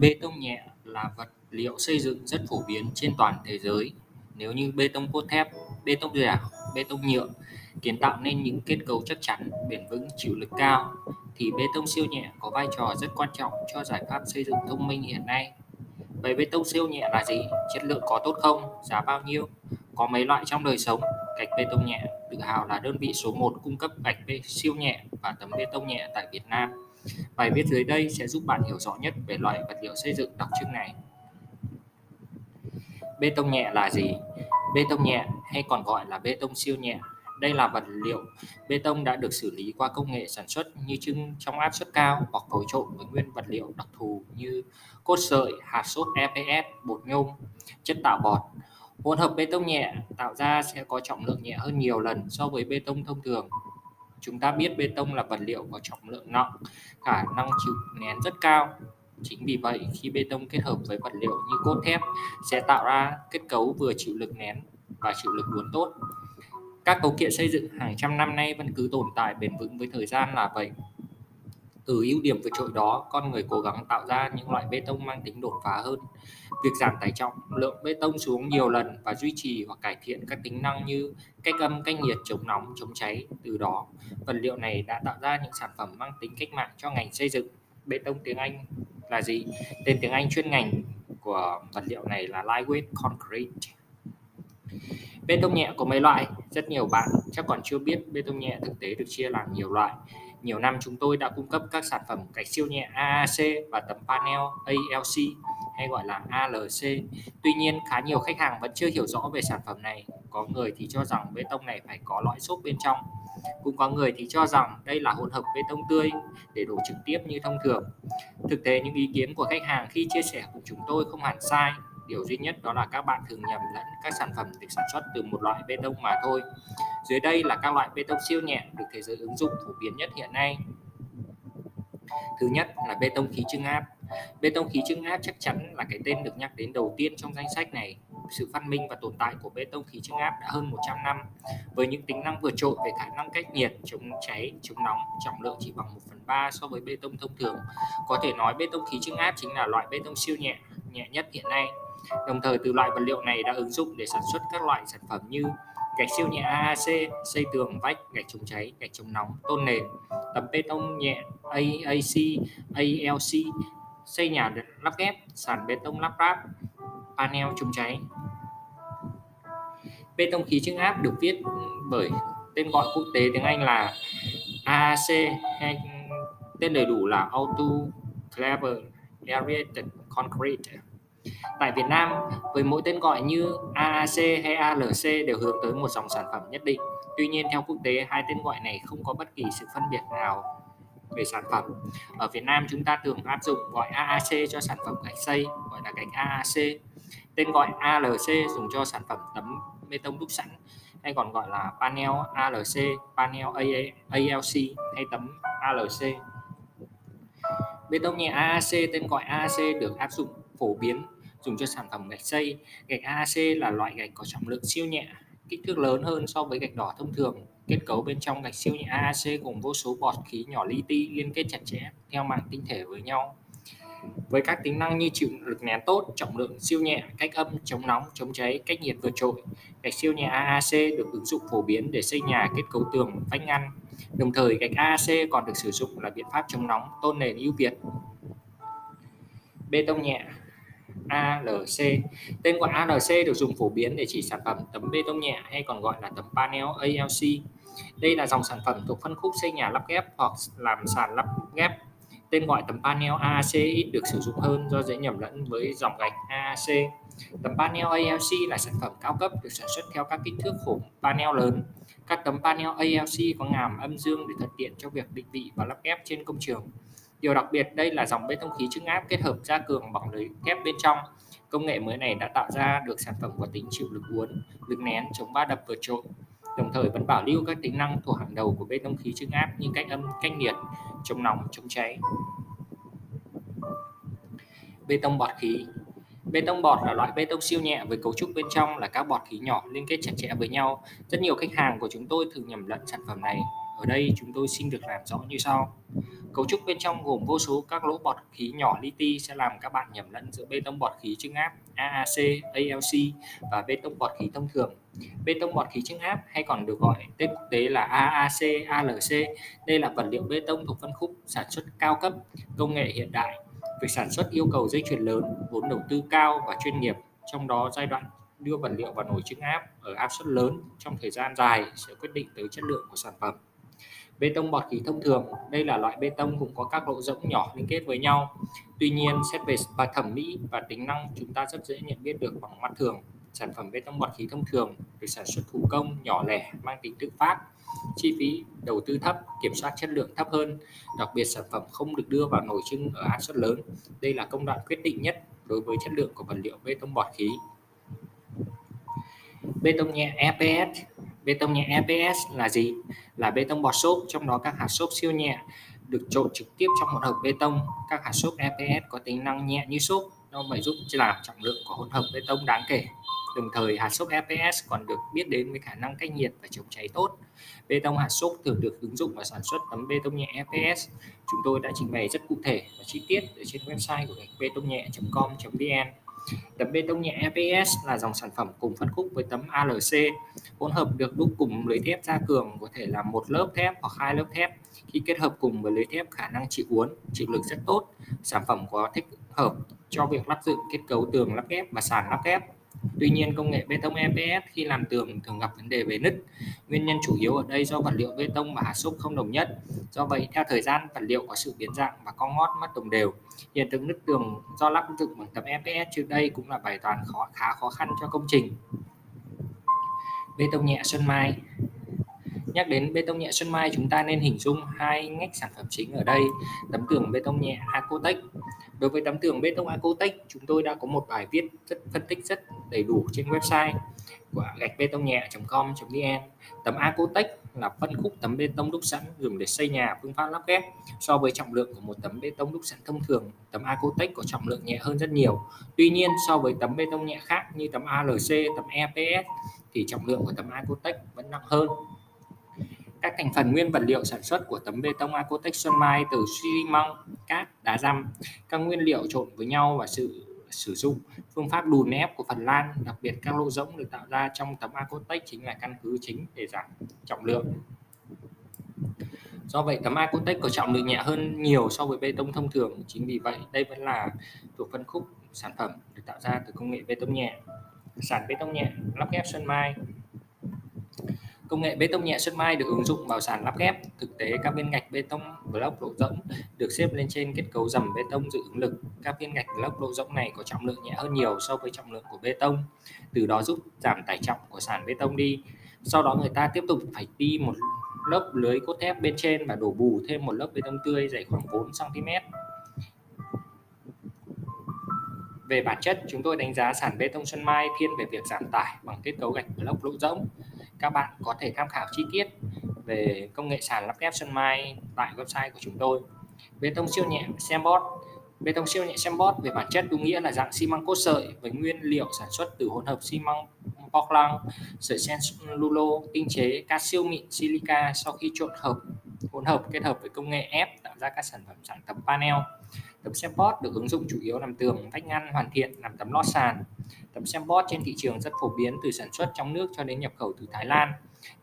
Bê tông nhẹ là vật liệu xây dựng rất phổ biến trên toàn thế giới. Nếu như bê tông cốt thép, bê tông dẻo, bê tông nhựa kiến tạo nên những kết cấu chắc chắn, bền vững, chịu lực cao, thì bê tông siêu nhẹ có vai trò rất quan trọng cho giải pháp xây dựng thông minh hiện nay. Vậy bê tông siêu nhẹ là gì? Chất lượng có tốt không? Giá bao nhiêu? Có mấy loại trong đời sống? Gạch bê tông nhẹ tự hào là đơn vị số 1 cung cấp gạch bê siêu nhẹ và tấm bê tông nhẹ tại Việt Nam. Bài viết dưới đây sẽ giúp bạn hiểu rõ nhất về loại vật liệu xây dựng đặc trưng này. Bê tông nhẹ là gì? Bê tông nhẹ hay còn gọi là bê tông siêu nhẹ. Đây là vật liệu bê tông đã được xử lý qua công nghệ sản xuất như trưng trong áp suất cao hoặc phối trộn với nguyên vật liệu đặc thù như cốt sợi, hạt sốt EPS, bột nhôm, chất tạo bọt. Hỗn hợp bê tông nhẹ tạo ra sẽ có trọng lượng nhẹ hơn nhiều lần so với bê tông thông thường Chúng ta biết bê tông là vật liệu có trọng lượng nặng, khả năng chịu nén rất cao. Chính vì vậy, khi bê tông kết hợp với vật liệu như cốt thép sẽ tạo ra kết cấu vừa chịu lực nén và chịu lực uốn tốt. Các cấu kiện xây dựng hàng trăm năm nay vẫn cứ tồn tại bền vững với thời gian là vậy. Từ ưu điểm vượt trội đó, con người cố gắng tạo ra những loại bê tông mang tính đột phá hơn. Việc giảm tải trọng lượng bê tông xuống nhiều lần và duy trì hoặc cải thiện các tính năng như cách âm, cách nhiệt, chống nóng, chống cháy. Từ đó, vật liệu này đã tạo ra những sản phẩm mang tính cách mạng cho ngành xây dựng. Bê tông tiếng Anh là gì? Tên tiếng Anh chuyên ngành của vật liệu này là lightweight concrete. Bê tông nhẹ có mấy loại? Rất nhiều bạn chắc còn chưa biết bê tông nhẹ thực tế được chia làm nhiều loại nhiều năm chúng tôi đã cung cấp các sản phẩm gạch siêu nhẹ AAC và tấm panel ALC hay gọi là ALC. Tuy nhiên, khá nhiều khách hàng vẫn chưa hiểu rõ về sản phẩm này. Có người thì cho rằng bê tông này phải có lõi xốp bên trong. Cũng có người thì cho rằng đây là hỗn hợp bê tông tươi để đổ trực tiếp như thông thường. Thực tế những ý kiến của khách hàng khi chia sẻ cùng chúng tôi không hẳn sai. Điều duy nhất đó là các bạn thường nhầm lẫn các sản phẩm được sản xuất từ một loại bê tông mà thôi. Dưới đây là các loại bê tông siêu nhẹ được thế giới ứng dụng phổ biến nhất hiện nay. Thứ nhất là bê tông khí trưng áp. Bê tông khí trưng áp chắc chắn là cái tên được nhắc đến đầu tiên trong danh sách này. Sự phát minh và tồn tại của bê tông khí trưng áp đã hơn 100 năm với những tính năng vượt trội về khả năng cách nhiệt, chống cháy, chống nóng, trọng lượng chỉ bằng 1 phần 3 so với bê tông thông thường. Có thể nói bê tông khí trưng áp chính là loại bê tông siêu nhẹ, nhẹ nhất hiện nay. Đồng thời từ loại vật liệu này đã ứng dụng để sản xuất các loại sản phẩm như gạch siêu nhẹ AAC, xây tường vách, gạch chống cháy, gạch chống nóng, tôn nền, tấm bê tông nhẹ AAC, ALC, xây nhà lắp ghép, sàn bê tông lắp ráp, panel chống cháy. Bê tông khí trưng áp được viết bởi tên gọi quốc tế tiếng Anh là AAC hay tên đầy đủ là Auto Claver Aerated Concrete Tại Việt Nam, với mỗi tên gọi như AAC hay ALC đều hướng tới một dòng sản phẩm nhất định. Tuy nhiên, theo quốc tế, hai tên gọi này không có bất kỳ sự phân biệt nào về sản phẩm. Ở Việt Nam, chúng ta thường áp dụng gọi AAC cho sản phẩm gạch xây, gọi là gạch AAC. Tên gọi ALC dùng cho sản phẩm tấm bê tông đúc sẵn hay còn gọi là panel ALC, panel ALC hay tấm ALC. Bê tông nhẹ AAC tên gọi AAC được áp dụng phổ biến dùng cho sản phẩm gạch xây. Gạch AAC là loại gạch có trọng lượng siêu nhẹ, kích thước lớn hơn so với gạch đỏ thông thường. Kết cấu bên trong gạch siêu nhẹ AAC gồm vô số bọt khí nhỏ li ti liên kết chặt chẽ theo mạng tinh thể với nhau. Với các tính năng như chịu lực nén tốt, trọng lượng siêu nhẹ, cách âm, chống nóng, chống cháy, cách nhiệt vượt trội, gạch siêu nhẹ AAC được ứng dụng phổ biến để xây nhà kết cấu tường, vách ngăn. Đồng thời, gạch AAC còn được sử dụng là biện pháp chống nóng, tôn nền ưu việt. Bê tông nhẹ ALC. Tên gọi ALC được dùng phổ biến để chỉ sản phẩm tấm bê tông nhẹ hay còn gọi là tấm panel ALC. Đây là dòng sản phẩm thuộc phân khúc xây nhà lắp ghép hoặc làm sàn lắp ghép. Tên gọi tấm panel AAC ít được sử dụng hơn do dễ nhầm lẫn với dòng gạch AAC. Tấm panel ALC là sản phẩm cao cấp được sản xuất theo các kích thước khổ panel lớn. Các tấm panel ALC có ngàm âm dương để thuận tiện cho việc định vị và lắp ghép trên công trường. Điều đặc biệt đây là dòng bê tông khí trưng áp kết hợp gia cường bằng lưới kép bên trong. Công nghệ mới này đã tạo ra được sản phẩm có tính chịu lực uốn, lực nén, chống va đập vượt trội, đồng thời vẫn bảo lưu các tính năng thuộc hàng đầu của bê tông khí trưng áp như cách âm, cách nhiệt, chống nóng, chống cháy. Bê tông bọt khí Bê tông bọt là loại bê tông siêu nhẹ với cấu trúc bên trong là các bọt khí nhỏ liên kết chặt chẽ với nhau. Rất nhiều khách hàng của chúng tôi thường nhầm lẫn sản phẩm này. Ở đây chúng tôi xin được làm rõ như sau Cấu trúc bên trong gồm vô số các lỗ bọt khí nhỏ li ti sẽ làm các bạn nhầm lẫn giữa bê tông bọt khí trưng áp AAC, ALC và bê tông bọt khí thông thường. Bê tông bọt khí trưng áp hay còn được gọi tên quốc tế là AAC, ALC. Đây là vật liệu bê tông thuộc phân khúc sản xuất cao cấp, công nghệ hiện đại. Việc sản xuất yêu cầu dây chuyền lớn, vốn đầu tư cao và chuyên nghiệp, trong đó giai đoạn đưa vật liệu vào nồi trưng áp ở áp suất lớn trong thời gian dài sẽ quyết định tới chất lượng của sản phẩm. Bê tông bọt khí thông thường, đây là loại bê tông cũng có các lỗ rỗng nhỏ liên kết với nhau. Tuy nhiên, xét về và thẩm mỹ và tính năng chúng ta rất dễ nhận biết được bằng mắt thường. Sản phẩm bê tông bọt khí thông thường được sản xuất thủ công, nhỏ lẻ, mang tính tự phát, chi phí đầu tư thấp, kiểm soát chất lượng thấp hơn. Đặc biệt sản phẩm không được đưa vào nồi trưng ở áp suất lớn. Đây là công đoạn quyết định nhất đối với chất lượng của vật liệu bê tông bọt khí. Bê tông nhẹ EPS Bê tông nhẹ EPS là gì? Là bê tông bọt xốp, trong đó các hạt xốp siêu nhẹ được trộn trực tiếp trong hỗn hợp bê tông. Các hạt xốp EPS có tính năng nhẹ như xốp, nó mới giúp giảm trọng lượng của hỗn hợp bê tông đáng kể. Đồng thời, hạt xốp EPS còn được biết đến với khả năng cách nhiệt và chống cháy tốt. Bê tông hạt xốp thường được ứng dụng vào sản xuất tấm bê tông nhẹ EPS. Chúng tôi đã trình bày rất cụ thể và chi tiết ở trên website của gạch bê tông nhẹ.com.vn. Tấm bê tông nhẹ EPS là dòng sản phẩm cùng phân khúc với tấm ALC, hỗn hợp được đúc cùng lưới thép gia cường có thể là một lớp thép hoặc hai lớp thép. Khi kết hợp cùng với lưới thép khả năng chịu uốn, chịu lực rất tốt. Sản phẩm có thích hợp cho việc lắp dựng kết cấu tường lắp ghép và sàn lắp ghép. Tuy nhiên, công nghệ bê tông EPS khi làm tường thường gặp vấn đề về nứt. Nguyên nhân chủ yếu ở đây do vật liệu bê tông và hạt xúc không đồng nhất. Do vậy, theo thời gian, vật liệu có sự biến dạng và co ngót mất đồng đều. Hiện tượng nứt tường do lắp dựng bằng tấm EPS trước đây cũng là bài toán khó khá khó khăn cho công trình. Bê tông nhẹ Xuân Mai Nhắc đến bê tông nhẹ Xuân Mai, chúng ta nên hình dung hai ngách sản phẩm chính ở đây, tấm tường bê tông nhẹ Acotech. Đối với tấm tường bê tông Acotech, chúng tôi đã có một bài viết rất phân tích rất đầy đủ trên website của gạch bê tông nhẹ.com.vn. Tấm Acotech là phân khúc tấm bê tông đúc sẵn dùng để xây nhà phương pháp lắp ghép. So với trọng lượng của một tấm bê tông đúc sẵn thông thường, tấm Acotech có trọng lượng nhẹ hơn rất nhiều. Tuy nhiên, so với tấm bê tông nhẹ khác như tấm ALC, tấm EPS thì trọng lượng của tấm Acotech vẫn nặng hơn các thành phần nguyên vật liệu sản xuất của tấm bê tông Acotech Xuân Mai từ xi măng, cát, đá răm, các nguyên liệu trộn với nhau và sự sử dụng phương pháp đùn ép của Phần Lan, đặc biệt các lỗ rỗng được tạo ra trong tấm Acotech chính là căn cứ chính để giảm trọng lượng. Do vậy tấm Acotech có trọng lượng nhẹ hơn nhiều so với bê tông thông thường. Chính vì vậy đây vẫn là thuộc phân khúc sản phẩm được tạo ra từ công nghệ bê tông nhẹ. Sản bê tông nhẹ lắp ghép sân Mai Công nghệ bê tông nhẹ Xuân Mai được ứng dụng vào sàn lắp ghép. Thực tế, các viên gạch bê tông block độ rỗng được xếp lên trên kết cấu dầm bê tông dự ứng lực. Các viên gạch block độ rỗng này có trọng lượng nhẹ hơn nhiều so với trọng lượng của bê tông, từ đó giúp giảm tải trọng của sàn bê tông đi. Sau đó người ta tiếp tục phải đi một lớp lưới cốt thép bên trên và đổ bù thêm một lớp bê tông tươi dày khoảng 4 cm. Về bản chất, chúng tôi đánh giá sàn bê tông Xuân Mai thiên về việc giảm tải bằng kết cấu gạch block lỗ rỗng các bạn có thể tham khảo chi tiết về công nghệ sàn lắp ghép Xuân Mai tại website của chúng tôi. Bê tông siêu nhẹ Sembot Bê tông siêu nhẹ Sembot về bản chất đúng nghĩa là dạng xi măng cốt sợi với nguyên liệu sản xuất từ hỗn hợp xi măng Portland, sợi cellulo, tinh chế, cát siêu mịn, silica sau khi trộn hợp hỗn hợp kết hợp với công nghệ ép tạo ra các sản phẩm dạng tấm panel. Tấm Sembot được ứng dụng chủ yếu làm tường, vách ngăn hoàn thiện, làm tấm lót sàn. Tấm Sembot trên thị trường rất phổ biến từ sản xuất trong nước cho đến nhập khẩu từ Thái Lan.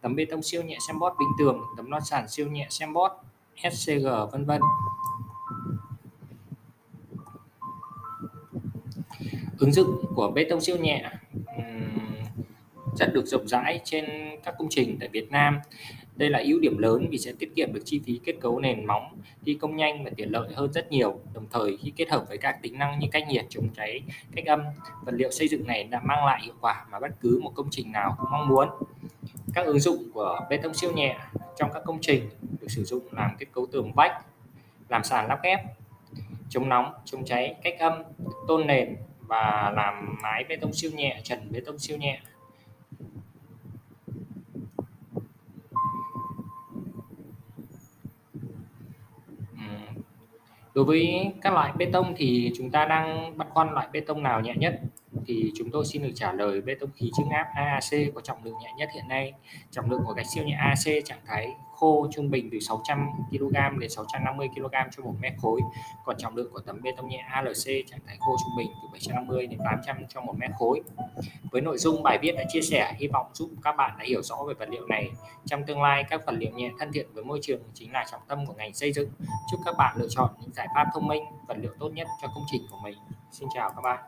Tấm bê tông siêu nhẹ Sembot bình tường, tấm lót sàn siêu nhẹ Sembot, SCG vân vân. Ứng dụng của bê tông siêu nhẹ rất được rộng rãi trên các công trình tại Việt Nam. Đây là ưu điểm lớn vì sẽ tiết kiệm được chi phí kết cấu nền móng, thi công nhanh và tiện lợi hơn rất nhiều. Đồng thời khi kết hợp với các tính năng như cách nhiệt, chống cháy, cách âm, vật liệu xây dựng này đã mang lại hiệu quả mà bất cứ một công trình nào cũng mong muốn. Các ứng dụng của bê tông siêu nhẹ trong các công trình được sử dụng làm kết cấu tường vách, làm sàn lắp ghép, chống nóng, chống cháy, cách âm, tôn nền và làm mái bê tông siêu nhẹ, trần bê tông siêu nhẹ Đối với các loại bê tông thì chúng ta đang băn khoăn loại bê tông nào nhẹ nhất thì chúng tôi xin được trả lời bê tông khí trứng áp AAC có trọng lượng nhẹ nhất hiện nay. Trọng lượng của gạch siêu nhẹ AC trạng thái khô trung bình từ 600 kg đến 650 kg cho một mét khối. Còn trọng lượng của tấm bê tông nhẹ ALC trạng thái khô trung bình từ 750 đến 800 cho một mét khối. Với nội dung bài viết đã chia sẻ, hy vọng giúp các bạn đã hiểu rõ về vật liệu này. Trong tương lai, các vật liệu nhẹ thân thiện với môi trường chính là trọng tâm của ngành xây dựng. Chúc các bạn lựa chọn những giải pháp thông minh, vật liệu tốt nhất cho công trình của mình. Xin chào các bạn.